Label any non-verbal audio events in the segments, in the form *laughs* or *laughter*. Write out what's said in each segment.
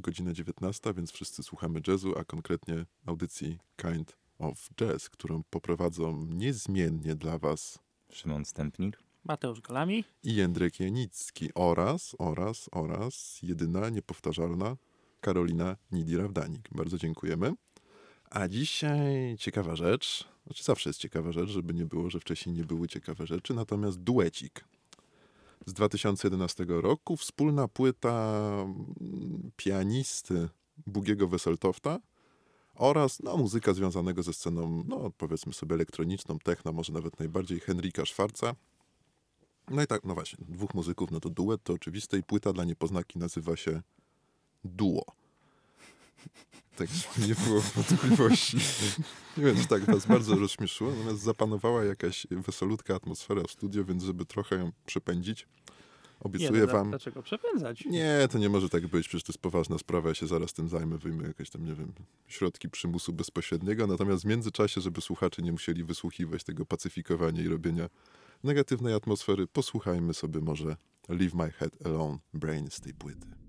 godzina 19, więc wszyscy słuchamy jazzu, a konkretnie audycji Kind of Jazz, którą poprowadzą niezmiennie dla Was Szymon Stępnik. Mateusz Golami. i Jędrek Janicki oraz, oraz, oraz jedyna, niepowtarzalna Karolina Nidi-Rawdanik. Bardzo dziękujemy. A dzisiaj ciekawa rzecz, znaczy zawsze jest ciekawa rzecz, żeby nie było, że wcześniej nie były ciekawe rzeczy, natomiast duecik z 2011 roku, wspólna płyta pianisty Bugiego Wesseltofta oraz no, muzyka związanego ze sceną, no powiedzmy sobie elektroniczną, techno, może nawet najbardziej Henryka Schwarza. No i tak, no właśnie, dwóch muzyków, no to duet, to oczywiste i płyta dla niepoznaki nazywa się Duo. Tak, *laughs* nie było wątpliwości. Nie wiem, tak was bardzo rozśmieszyło, natomiast zapanowała jakaś wesolutka atmosfera w studio, więc żeby trochę ją przepędzić, obiecuję nie, no, wam... Dlaczego przepędzać? Nie, to nie może tak być, przecież to jest poważna sprawa, ja się zaraz tym zajmę, wyjmę jakieś tam, nie wiem, środki przymusu bezpośredniego, natomiast w międzyczasie, żeby słuchacze nie musieli wysłuchiwać tego pacyfikowania i robienia negatywnej atmosfery, posłuchajmy sobie może Leave My Head Alone, Brain z tej płyty.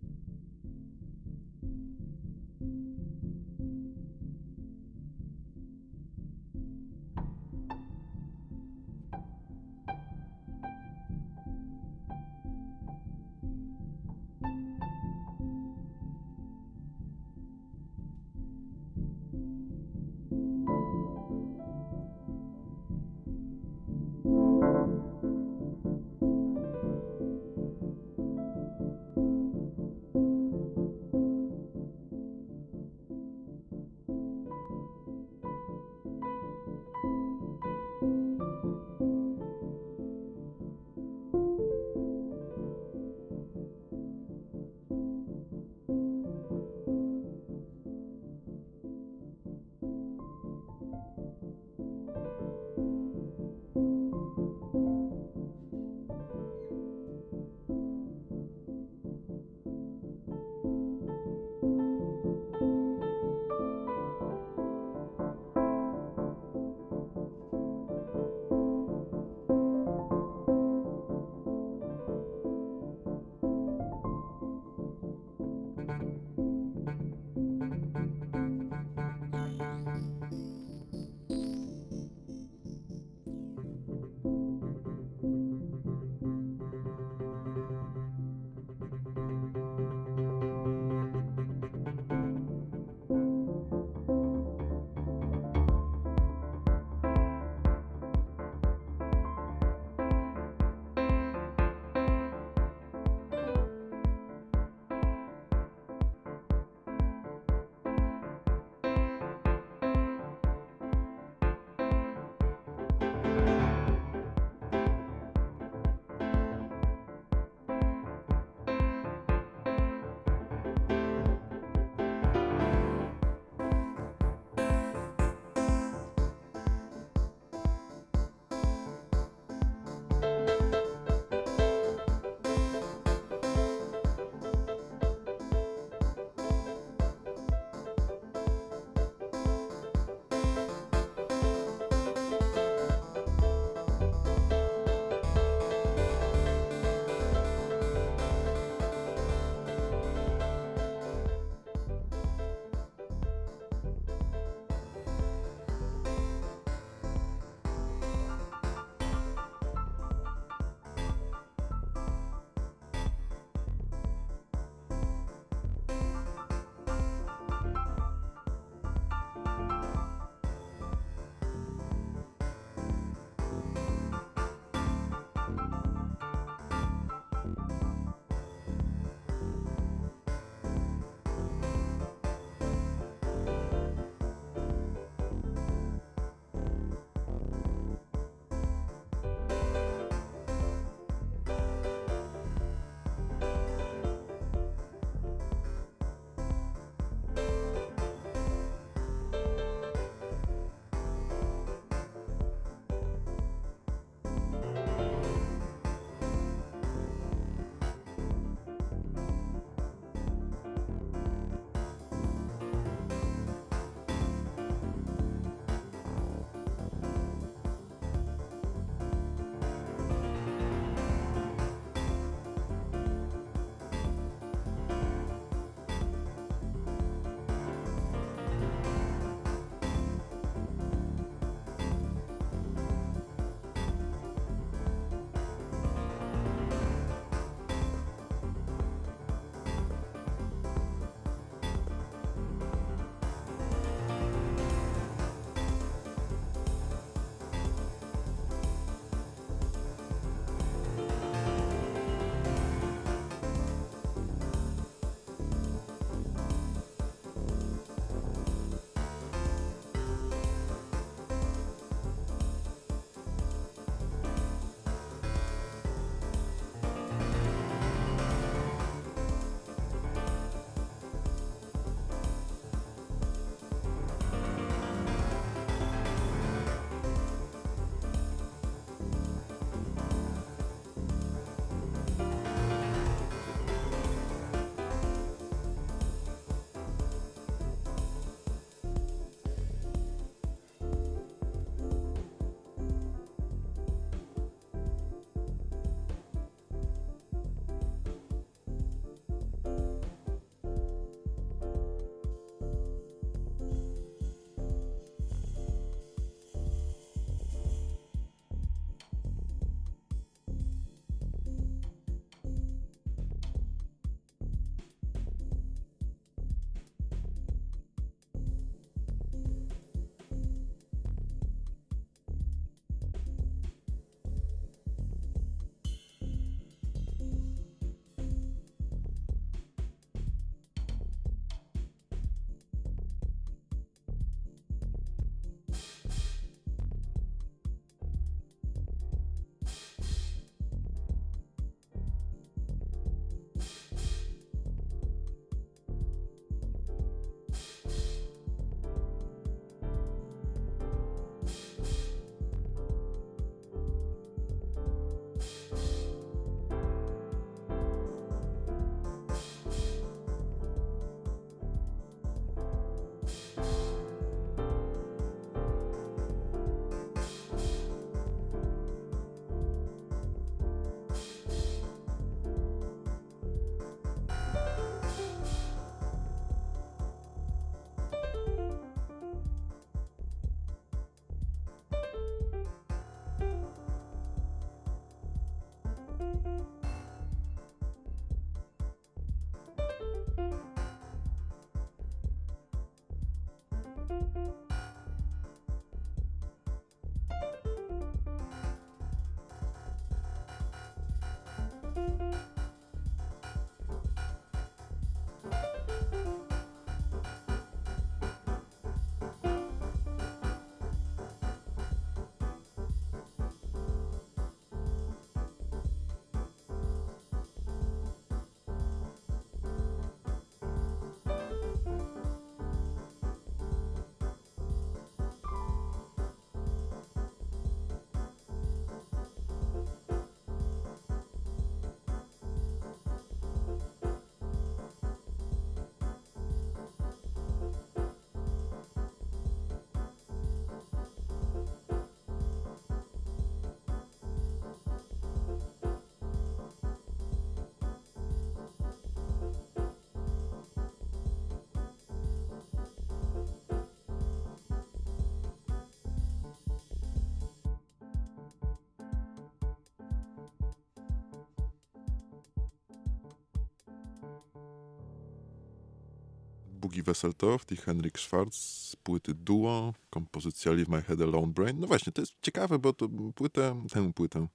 Boogie Wesseltoft i Henrik Schwarz z płyty Duo, kompozycja Leave My Head Alone Brain. No właśnie, to jest ciekawe, bo to płytę, tę płytę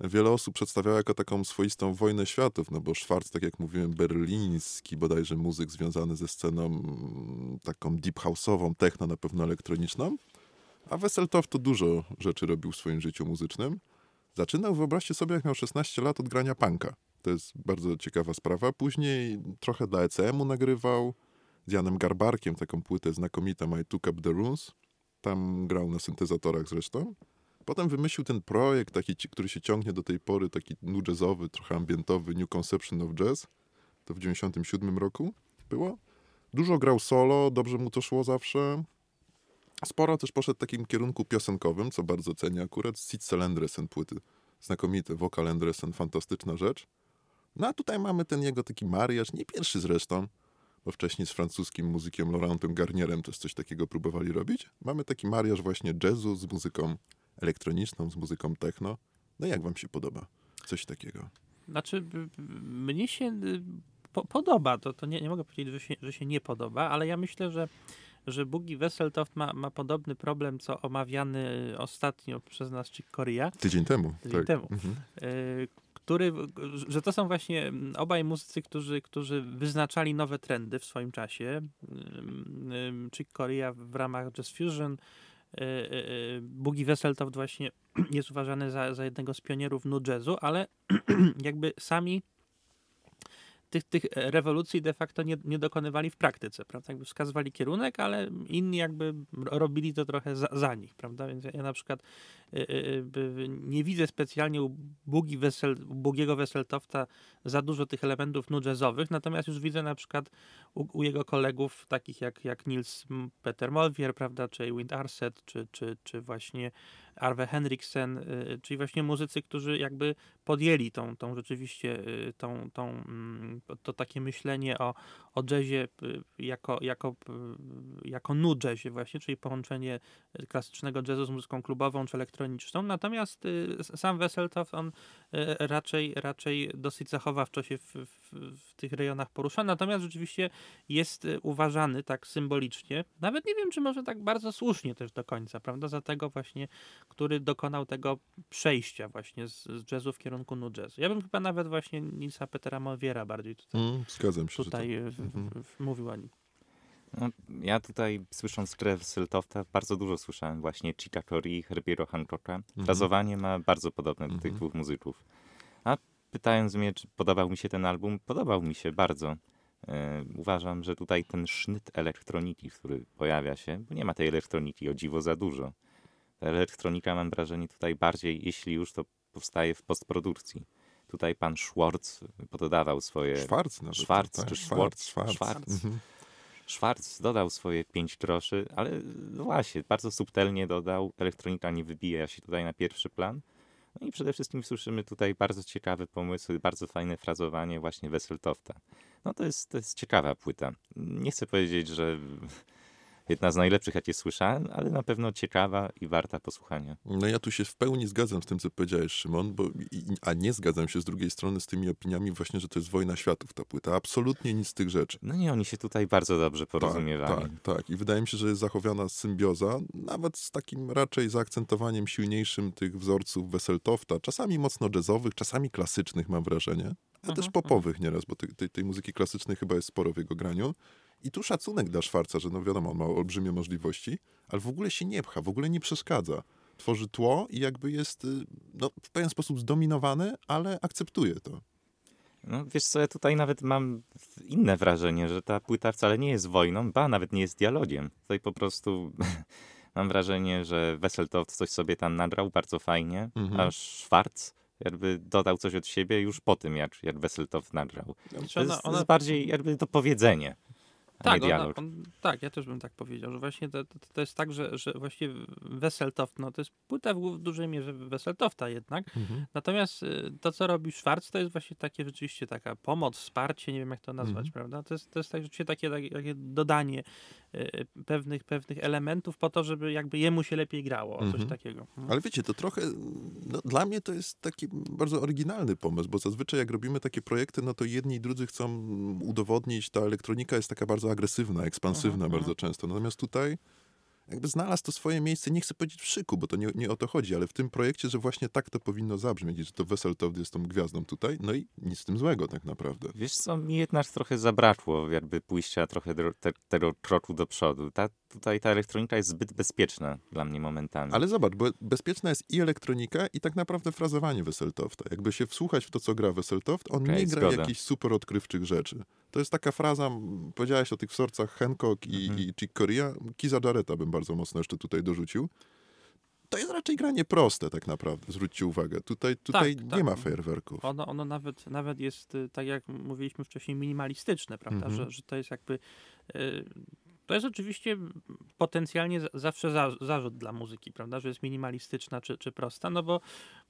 wiele osób przedstawiało jako taką swoistą wojnę światów, no bo Schwarz, tak jak mówiłem, berliński bodajże muzyk związany ze sceną mm, taką deep house'ową, techno na pewno elektroniczną, a Wesseltoft to dużo rzeczy robił w swoim życiu muzycznym. Zaczynał, wyobraźcie sobie, jak miał 16 lat od grania punka. To jest bardzo ciekawa sprawa. Później trochę dla ECM-u nagrywał, z Janem Garbarkiem taką płytę znakomitą I Took Up The Runes. Tam grał na syntezatorach zresztą. Potem wymyślił ten projekt, taki, który się ciągnie do tej pory, taki nu jazzowy, trochę ambientowy, New Conception of Jazz. To w 97 roku było. Dużo grał solo, dobrze mu to szło zawsze. Sporo też poszedł w takim kierunku piosenkowym, co bardzo cenię akurat. Sitzel Andresen płyty. Znakomity, wokal Andresen, fantastyczna rzecz. No a tutaj mamy ten jego taki mariaż, nie pierwszy zresztą, bo wcześniej z francuskim muzykiem Laurentem Garnierem też coś takiego próbowali robić. Mamy taki mariaż właśnie jazzu z muzyką elektroniczną, z muzyką techno. No jak wam się podoba? Coś takiego. Znaczy, mnie się y, po, podoba, to, to nie, nie mogę powiedzieć, że się, że się nie podoba, ale ja myślę, że, że Boogie Wesseltoft ma, ma podobny problem, co omawiany ostatnio przez nas Chick Corea, Tydzień temu. Tydzień tak. temu. Mhm. y, który, że to są właśnie mm, obaj muzycy, którzy, którzy wyznaczali nowe trendy w swoim czasie. Ym, ym, Chick Corea w ramach Jazz Fusion, y, y, y, Boogie Wesseltoft właśnie *clears throat* jest uważany za, za jednego z pionierów nu jazzu, ale *clears throat* jakby sami tych, tych rewolucji de facto nie, nie dokonywali w praktyce, prawda? Jakby wskazywali kierunek, ale inni jakby ro- robili to trochę za, za nich, prawda? Więc ja, ja na przykład y, y, y, nie widzę specjalnie u Bugi Wesel, u Bugiego Wesseltofta za dużo tych elementów nu jazzowych, natomiast już widzę na przykład u, u jego kolegów takich jak, jak Nils Peter Molvier, prawda, czy Wind Arset, czy, czy, czy właśnie Arve Henriksen, y, czyli właśnie muzycy, którzy jakby podjęli tą, tą rzeczywiście y, tą, tą, mm, to, takie myślenie o, o jazzie y, jako, jako, jako nu jazzie właśnie, czyli połączenie klasycznego jazzu z muzyką klubową czy elektroniczną. Natomiast sam Wesseltoft on raczej, raczej dosyć zachowawczo się w, w, w tych rejonach porusza. Natomiast rzeczywiście jest uważany tak symbolicznie, nawet nie wiem, czy może tak bardzo słusznie też do końca, prawda, za tego właśnie, który dokonał tego przejścia właśnie z, z jazzu w kierunku nu jazzu. Ja bym chyba nawet właśnie Nilsa Petera Molviera bardziej tutaj, Mm, zgadzam się, tutaj to... y, w, Mhm. w, w, mówił o nim. No, ja tutaj słysząc grę Seltofta bardzo dużo słyszałem właśnie Chica Cory i Herbiero Hancocka. Frazowanie ma bardzo podobne do tych Mhm. dwóch muzyków. A pytając mnie, czy podobał mi się ten album, podobał mi się bardzo. E, uważam, że tutaj ten sznyt elektroniki, który pojawia się, bo nie ma tej elektroniki o dziwo za dużo. Elektronika mam wrażenie tutaj bardziej, jeśli już, to powstaje w postprodukcji. Tutaj pan Schwartz pododawał swoje... Schwarz nawet. Schwarz tak? czy Schwarz, Schwarz? Schwarz. Schwarz. Mhm. Schwarz dodał swoje 5 groszy, ale no właśnie, bardzo subtelnie dodał. Elektronika nie wybija się tutaj na pierwszy plan. No i przede wszystkim słyszymy tutaj bardzo ciekawe pomysły, bardzo fajne frazowanie właśnie Wesseltofta. No to jest, to jest ciekawa płyta. Nie chcę powiedzieć, że jedna z najlepszych, jakie słyszałem, ale na pewno ciekawa i warta posłuchania. No ja tu się w pełni zgadzam z tym, co powiedziałeś, Szymon, bo, i, a nie zgadzam się z drugiej strony z tymi opiniami właśnie, że to jest wojna światów ta płyta. Absolutnie nic z tych rzeczy. No i oni się tutaj bardzo dobrze porozumiewali. Tak, tak, tak. I wydaje mi się, że jest zachowana symbioza, nawet z takim raczej zaakcentowaniem silniejszym tych wzorców Wesseltofta, czasami mocno jazzowych, czasami klasycznych mam wrażenie, a też Mhm, popowych nieraz, bo tej, tej, tej muzyki klasycznej chyba jest sporo w jego graniu. I tu szacunek dla Szwarca, że no wiadomo, on ma olbrzymie możliwości, ale w ogóle się nie pcha, w ogóle nie przeszkadza. Tworzy tło i jakby jest y, no, w pewien sposób zdominowany, ale akceptuje to. No wiesz co, ja tutaj nawet mam inne wrażenie, że ta płyta wcale nie jest wojną, ba, nawet nie jest dialogiem. Tutaj po prostu *laughs* mam wrażenie, że Wesseltoft coś sobie tam nagrał bardzo fajnie, Mhm. a Schwarz jakby dodał coś od siebie już po tym, jak, jak Wesseltoft nagrał. Znaczy To ona- jest, to ona- jest bardziej jakby to powiedzenie, Tak, dialog. on, tak, ja też bym tak powiedział, że właśnie to, to, to jest tak, że, że właściwie Wesseltoft, no to jest płyta w, w dużej mierze Wesseltofta jednak, natomiast y, to, co robi Schwarz, to jest właśnie takie rzeczywiście taka pomoc, wsparcie, nie wiem jak to nazwać, Mhm. prawda? To jest, to jest tak, rzeczywiście takie, takie, takie dodanie y, pewnych, pewnych elementów po to, żeby jakby jemu się lepiej grało, coś Mhm. takiego. Mhm. Ale wiecie, to trochę, no, dla mnie to jest taki bardzo oryginalny pomysł, bo zazwyczaj jak robimy takie projekty, no to jedni i drudzy chcą udowodnić, ta elektronika jest taka bardzo agresywna, ekspansywna Mhm, bardzo często. Natomiast tutaj jakby znalazł to swoje miejsce, nie chcę powiedzieć w szyku, bo to nie, nie o to chodzi, ale w tym projekcie, że właśnie tak to powinno zabrzmieć, że to Weseltoft jest tą gwiazdą tutaj, no i nic z tym złego tak naprawdę. Wiesz co, mi jednak trochę zabrakło jakby pójścia trochę do, te, tego kroku do przodu. Ta, tutaj ta elektronika jest zbyt bezpieczna dla mnie momentami. Ale zobacz, bo bezpieczna jest i elektronika, i tak naprawdę frazowanie Weseltofta. Jakby się wsłuchać w to, co gra Weseltoft, on Okej, nie gra zgoda. jakichś super odkrywczych rzeczy. To jest taka fraza, powiedziałeś o tych wzorcach Hancock i, Mhm. i Chick Corea, Kiza Jarretta bym bardzo mocno jeszcze tutaj dorzucił. To jest raczej granie proste tak naprawdę, zwróćcie uwagę. Tutaj, tutaj nie tak. ma fajerwerków. Ono, ono nawet, nawet jest, y, tak jak mówiliśmy wcześniej, minimalistyczne, prawda? Mhm. Że, że to jest jakby. y, To jest oczywiście potencjalnie za- zawsze za, zarzut dla muzyki, prawda? Że jest minimalistyczna czy, czy prosta, no bo,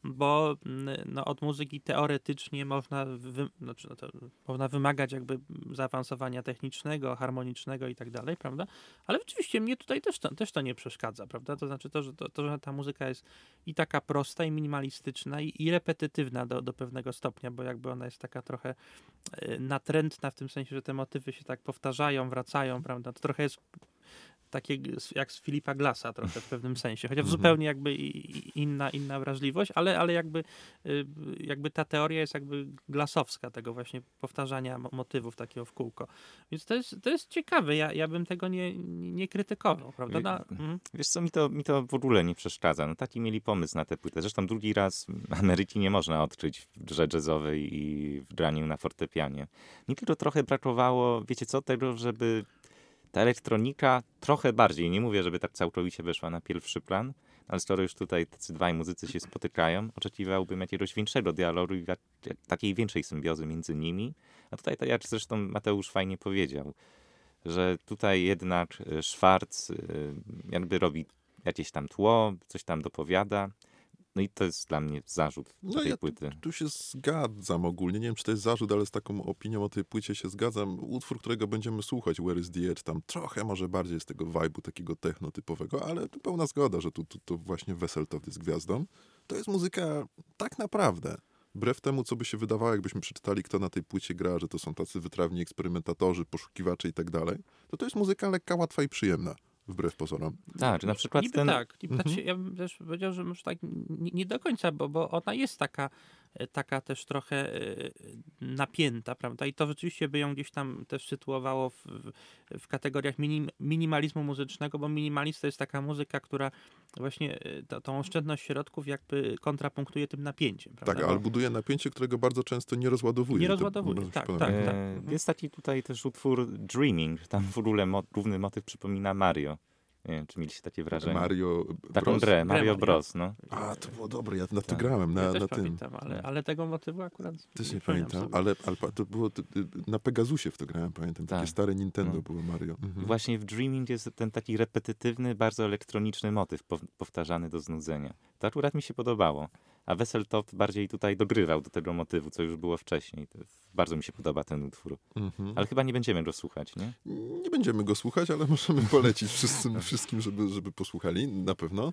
bo mm, no od muzyki teoretycznie można, wy, znaczy no to, można wymagać jakby zaawansowania technicznego, harmonicznego i tak dalej, prawda? Ale oczywiście mnie tutaj też to, też to nie przeszkadza, prawda? To znaczy to, że, to, to, że ta muzyka jest i taka prosta, i minimalistyczna, i, i repetytywna do, do pewnego stopnia, bo jakby ona jest taka trochę e, natrętna w tym sensie, że te motywy się tak powtarzają, wracają, prawda? To trochę jest takie jak z Filipa Glassa trochę w pewnym *laughs* sensie, chociaż Mhm. zupełnie jakby inna, inna wrażliwość, ale, ale jakby, y, jakby ta teoria jest jakby glasowska, tego właśnie powtarzania mo- motywów takiego w kółko. Więc to jest, to jest ciekawe, ja, ja bym tego nie, nie krytykował, prawda? No. Wiesz co, mi to, mi to w ogóle nie przeszkadza. No, taki mieli pomysł na tę płytę. Zresztą drugi raz *laughs* Ameryki nie można odkryć w grze jazzowej i w graniu na fortepianie. Mi tylko trochę brakowało, wiecie co, tego, żeby ta elektronika trochę bardziej, nie mówię, żeby tak całkowicie weszła na pierwszy plan, ale skoro już tutaj tacy dwaj muzycy się spotykają, oczekiwałbym jakiegoś większego dialogu i takiej większej symbiozy między nimi. A tutaj, tak jak zresztą Mateusz fajnie powiedział, że tutaj jednak e, Schwarz e, jakby robi jakieś tam tło, coś tam dopowiada. No i to jest dla mnie zarzut No tej ja tu- płyty. Tu się zgadzam ogólnie. Nie wiem, czy to jest zarzut, ale z taką opinią o tej płycie się zgadzam. Utwór, którego będziemy słuchać, Where is the Edge, tam trochę może bardziej z tego vibe'u takiego techno typowego, ale tu pełna zgoda, że tu, tu to właśnie Weseltoft jest gwiazdą. To jest muzyka tak naprawdę. Wbrew temu, co by się wydawało, jakbyśmy przeczytali, kto na tej płycie gra, że to są tacy wytrawni eksperymentatorzy, poszukiwacze i tak dalej, to to jest muzyka lekka, łatwa i przyjemna. Wbrew pozorom. Tak, na przykład Niby ten... tak. Niby Mhm. znaczy, ja bym też powiedział, że może tak nie, nie do końca, bo, bo ona jest taka, taka też trochę e, napięta, prawda? I to rzeczywiście by ją gdzieś tam też sytuowało w, w- kategoriach minim, minimalizmu muzycznego, bo minimalizm to jest taka muzyka, która właśnie e, to, tą oszczędność środków jakby kontrapunktuje tym napięciem, prawda? Tak, ale buduje napięcie, którego bardzo często nie rozładowuje. Nie rozładowuje, tak, tak, tak. E. Jest taki tutaj też utwór Dreaming. Tam w ogóle mo- główny motyw przypomina Mario. Nie wiem, czy mieliście takie wrażenie. Mario Taką Bros. grę, Mario Mario. Bros. No. A, to było dobre, ja na to Tak. grałem, na, ja też na tym. pamiętam, ale, ale tego motywu akurat Też nie pamiętam, sobie. ale, ale to było y, na Pegasusie w to grałem, pamiętam. Takie Tak. stare Nintendo No. było Mario. Mhm. Właśnie w Dreaming jest ten taki repetytywny, bardzo elektroniczny motyw pow- powtarzany do znudzenia. To akurat mi się podobało. A Weseltoft bardziej tutaj dogrywał do tego motywu, co już było wcześniej. Jest, bardzo mi się podoba ten utwór. Mhm. Ale chyba nie będziemy go słuchać, nie? Nie będziemy go słuchać, ale *laughs* możemy polecić wszyscy, wszystkim, żeby, żeby posłuchali, na pewno.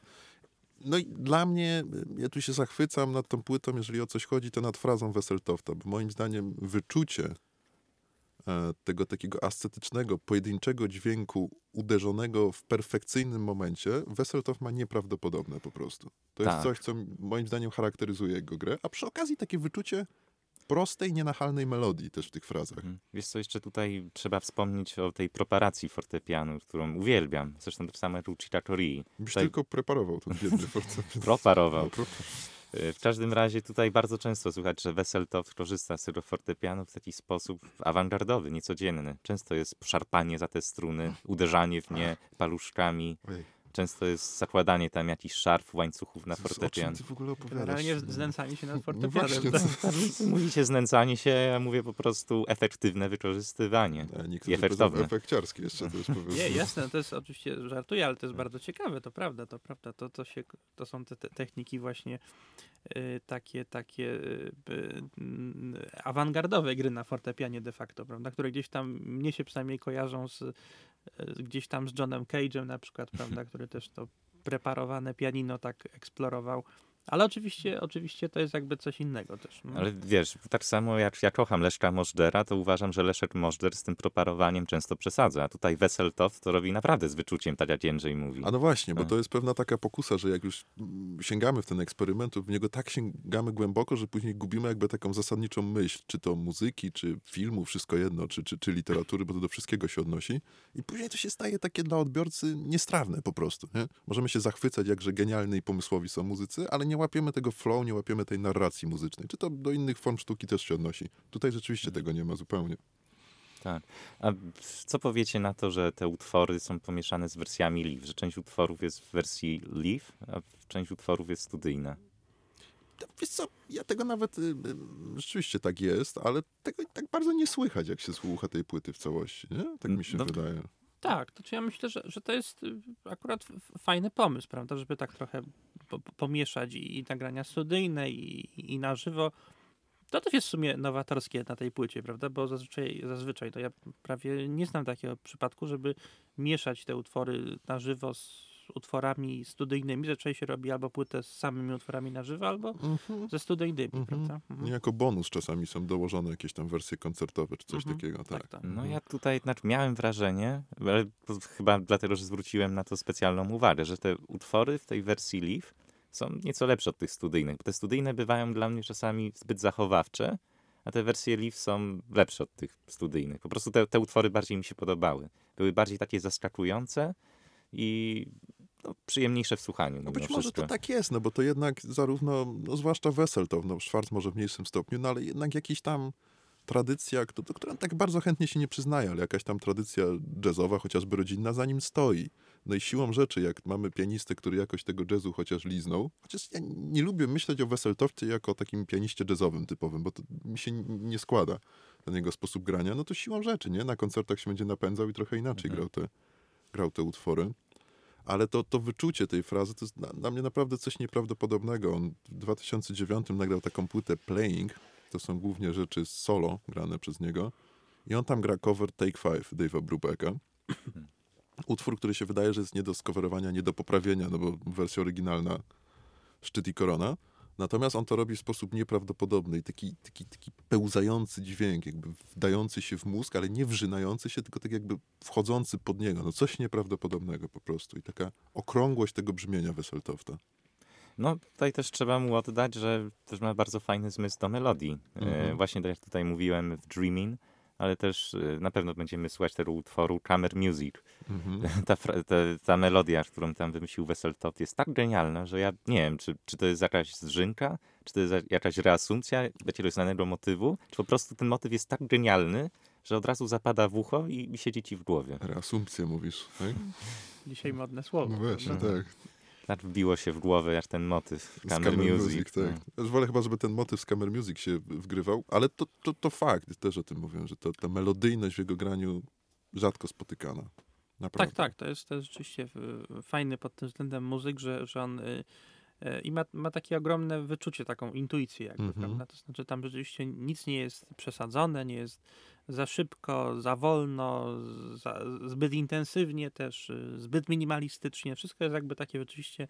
No i dla mnie, ja tu się zachwycam nad tą płytą, jeżeli o coś chodzi, to nad frazą Weseltofta, bo moim zdaniem wyczucie tego takiego ascetycznego, pojedynczego dźwięku uderzonego w perfekcyjnym momencie, Weseltoft ma nieprawdopodobne po prostu. To jest Tak. coś, co moim zdaniem charakteryzuje jego grę, a przy okazji takie wyczucie prostej, nienachalnej melodii też w tych frazach. Mhm. Wiesz co, jeszcze tutaj trzeba wspomnieć o tej proparacji fortepianu, którą uwielbiam. Zresztą tak samo jak u Chita Corii. Byś Tutaj- tylko preparował ten biedny fortepian. *laughs* Proparował. No, E, W każdym razie tutaj bardzo często słychać, że Weseltoft korzysta z fortepianu w taki sposób awangardowy, niecodzienny. Często jest szarpanie za te struny, uderzanie w nie paluszkami. Ojej. Często jest zakładanie tam jakichś szarf, łańcuchów na O czym fortepian. ty w ogóle opowiadasz? Generalnie znęcanie się nad No fortepianem. właśnie, tak? *laughs* Mówicie znęcanie się, ja mówię po prostu efektywne wykorzystywanie. A I niektórzy efektowne. efekciarskie jeszcze też powiedzmy. Nie, jasne, to jest oczywiście żartuję, ale to jest bardzo ciekawe, to prawda, to prawda. To, to, się, to są te, te techniki właśnie y, takie, takie y, y, y, awangardowe gry na fortepianie de facto, prawda, które gdzieś tam mnie się przynajmniej kojarzą z, gdzieś tam z Johnem Cage'em na przykład, prawda, który też to preparowane pianino tak eksplorował. Ale oczywiście, oczywiście to jest jakby coś innego też. no. Ale wiesz, tak samo jak ja kocham Leszka Możdżera, to uważam, że Leszek Możdżer z tym preparowaniem często przesadza. A tutaj Weseltow to robi naprawdę z wyczuciem, tak jak Jędrzej mówi. A no właśnie, bo to jest pewna taka pokusa, że jak już mm, sięgamy w ten eksperyment, to w niego tak sięgamy głęboko, że później gubimy jakby taką zasadniczą myśl, czy to muzyki, czy filmu, wszystko jedno, czy, czy, czy literatury, bo to do wszystkiego się odnosi. I później to się staje takie dla odbiorcy niestrawne po prostu. Nie? Możemy się zachwycać, jakże genialni i pomysłowi są muzycy, ale nie łapiemy tego flow, nie łapiemy tej narracji muzycznej. Czy to do innych form sztuki też się odnosi. Tutaj rzeczywiście tego nie ma zupełnie. Tak. A co powiecie na to, że te utwory są pomieszane z wersjami live? Że część utworów jest w wersji live, a część utworów jest studyjna. Wiesz co, ja tego nawet, y, y, rzeczywiście tak jest, ale tego tak bardzo nie słychać, jak się słucha tej płyty w całości, nie? Tak mi się No, wydaje. Tak, to czy ja myślę, że, że to jest y, akurat fajny pomysł, prawda, żeby tak trochę pomieszać i, nagrania studyjne i, i na żywo. To też jest w sumie nowatorskie na tej płycie, prawda, bo zazwyczaj, zazwyczaj to ja prawie nie znam takiego przypadku, żeby mieszać te utwory na żywo z utworami studyjnymi. Zazwyczaj się robi albo płytę z samymi utworami na żywo, albo Mhm. ze studyjnymi, Mhm. prawda. Mhm. Jako bonus czasami są dołożone jakieś tam wersje koncertowe, czy coś Mhm. takiego, tak. tak. No ja tutaj znaczy miałem wrażenie, ale chyba dlatego, że zwróciłem na to specjalną uwagę, że te utwory w tej wersji live są nieco lepsze od tych studyjnych, bo te studyjne bywają dla mnie czasami zbyt zachowawcze, a te wersje live są lepsze od tych studyjnych. Po prostu te, te utwory bardziej mi się podobały. Były bardziej takie zaskakujące i no, przyjemniejsze w słuchaniu. No być może wszystko. to tak jest, no bo to jednak zarówno, no zwłaszcza Weseltow, no Schwarz może w mniejszym stopniu, no ale jednak jakiś tam tradycja, kto- do której tak bardzo chętnie się nie przyznaje, ale jakaś tam tradycja jazzowa, chociażby rodzinna, za nim stoi. No i siłą rzeczy, jak mamy pianistę, który jakoś tego jazzu chociaż liznął, chociaż ja nie lubię myśleć o Weseltowcie jako o takim pianiście jazzowym typowym, bo to mi się nie składa ten jego sposób grania, no to siłą rzeczy, nie? Na koncertach się będzie napędzał i trochę inaczej Mhm. grał, te, grał te utwory. Ale to, to wyczucie tej frazy to jest dla, dla mnie naprawdę coś nieprawdopodobnego. On w 2009 nagrał taką płytę Playing. To są głównie rzeczy solo grane przez niego. I on tam gra cover Take Five Dave'a Brubecka. *clears throat* Utwór, który się wydaje, że jest nie do skowerowania, nie do poprawienia, no bo wersja oryginalna szczyt i korona. Natomiast on to robi w sposób nieprawdopodobny i taki, taki, taki pełzający dźwięk, jakby wdający się w mózg, ale nie wrzynający się, tylko tak jakby wchodzący pod niego. No coś nieprawdopodobnego po prostu. I taka okrągłość tego brzmienia Weseltofta. No tutaj też trzeba mu oddać, że też ma bardzo fajny zmysł do melodii. E, Mhm. właśnie tak jak tutaj mówiłem w Dreaming, ale też e, na pewno będziemy słuchać tego utworu Camera Music. Mhm. *laughs* Ta, fra- ta, ta melodia, którą tam wymyślił Weseltoft jest tak genialna, że ja nie wiem, czy, czy to jest jakaś zżynka, czy to jest jakaś reasumpcja jakiegoś znanego motywu, czy po prostu ten motyw jest tak genialny, że od razu zapada w ucho i, i siedzi ci w głowie. Reasumpcję mówisz, tak? Dzisiaj modne słowo. No właśnie? Mhm. tak. Tak wbiło się w głowę jak ten motyw Camera Music. Music, tak. no. Ja już wolę chyba, żeby ten motyw z Camera Music się wgrywał, ale to, to, to fakt, też o tym mówię, że to, ta melodyjność w jego graniu rzadko spotykana. Naprawdę. Tak, tak, to jest, to jest rzeczywiście y, fajny pod tym względem muzyk, że, że on y, y, i ma, ma takie ogromne wyczucie, taką intuicję jakby, Mhm. prawda? To znaczy tam rzeczywiście nic nie jest przesadzone, nie jest za szybko, za wolno, za, zbyt intensywnie też, y, zbyt minimalistycznie. Wszystko jest jakby takie rzeczywiście,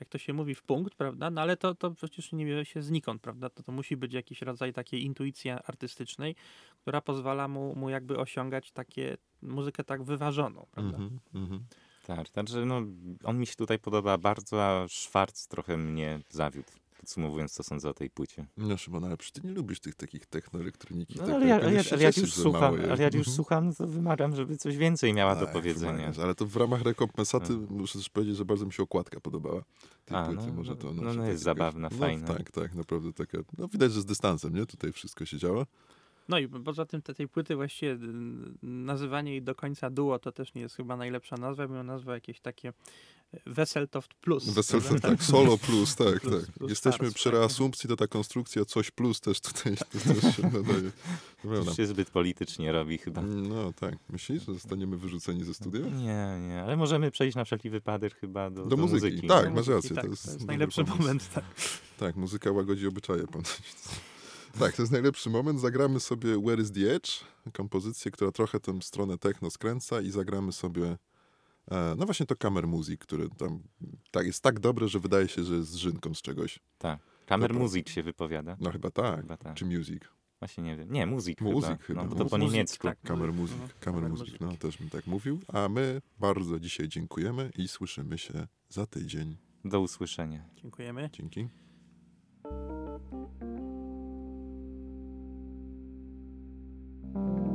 jak to się mówi, w punkt, prawda? No ale to, to przecież nie bierze się znikąd, prawda? To, to musi być jakiś rodzaj takiej intuicji artystycznej, która pozwala mu, mu jakby osiągać takie muzykę tak wyważoną, prawda? Mhm, mhm. Tak, także no, on mi się tutaj podoba bardzo, a Schwarz trochę mnie zawiódł. Podsumowując, co sądzę o tej płycie. No Szymon, ale przecież ty nie lubisz tych takich technoelektroniki. No, tak, ale, ja, ale, się ale jak już słucham, ale jak już słucham, no to wymagam, żeby coś więcej miała do powiedzenia. wymagasz, Ale to w ramach rekompensaty Mhm. muszę też powiedzieć, że bardzo mi się okładka podobała tej A, płyty. no, Może no, to, no, no jest zabawna, no, fajna. Tak, tak, naprawdę taka. No widać, że z dystansem, nie? Tutaj wszystko się działo. No i poza tym te, tej płyty właściwie y, nazywanie jej do końca duo to też nie jest chyba najlepsza nazwa, bym ją nazwał jakieś takie Weseltoft Plus. Weseltoft, prawda? tak, solo *laughs* plus, tak, Plus- tak. plus Jesteśmy stars, przy tak. reasumpcji, to ta konstrukcja coś plus też tutaj to *laughs* też się nadaje. To. Już się zbyt politycznie robi chyba. No tak. Myślisz, że zostaniemy wyrzuceni ze studia? Nie, nie, ale możemy przejść na wszelki wypadek chyba do, Do muzyki, muzyki. tak. Masz muzyki, rację, to tak, jest dobry najlepszy pomysł. moment. Tak. Tak, muzyka łagodzi obyczaje ponoć. Tak, to jest najlepszy moment. Zagramy sobie Where is the Edge, kompozycję, która trochę tę stronę techno skręca i zagramy sobie no właśnie to Kamer Music, który tam tak, jest tak dobre, że wydaje się, że jest z żynką z czegoś. Tak. Kamer Dobra. Music się wypowiada. No chyba tak. Chyba tak. Czy Music? Właśnie nie wiem. Nie, Muzik Muzik chyba. chyba. No, bo to po niemiecku. tak. Kamer Music. Mhm. Kamer Music, Music. no też bym tak mówił. A my bardzo dzisiaj dziękujemy i słyszymy się za tydzień. Do usłyszenia. Dziękujemy. Dzięki. Thank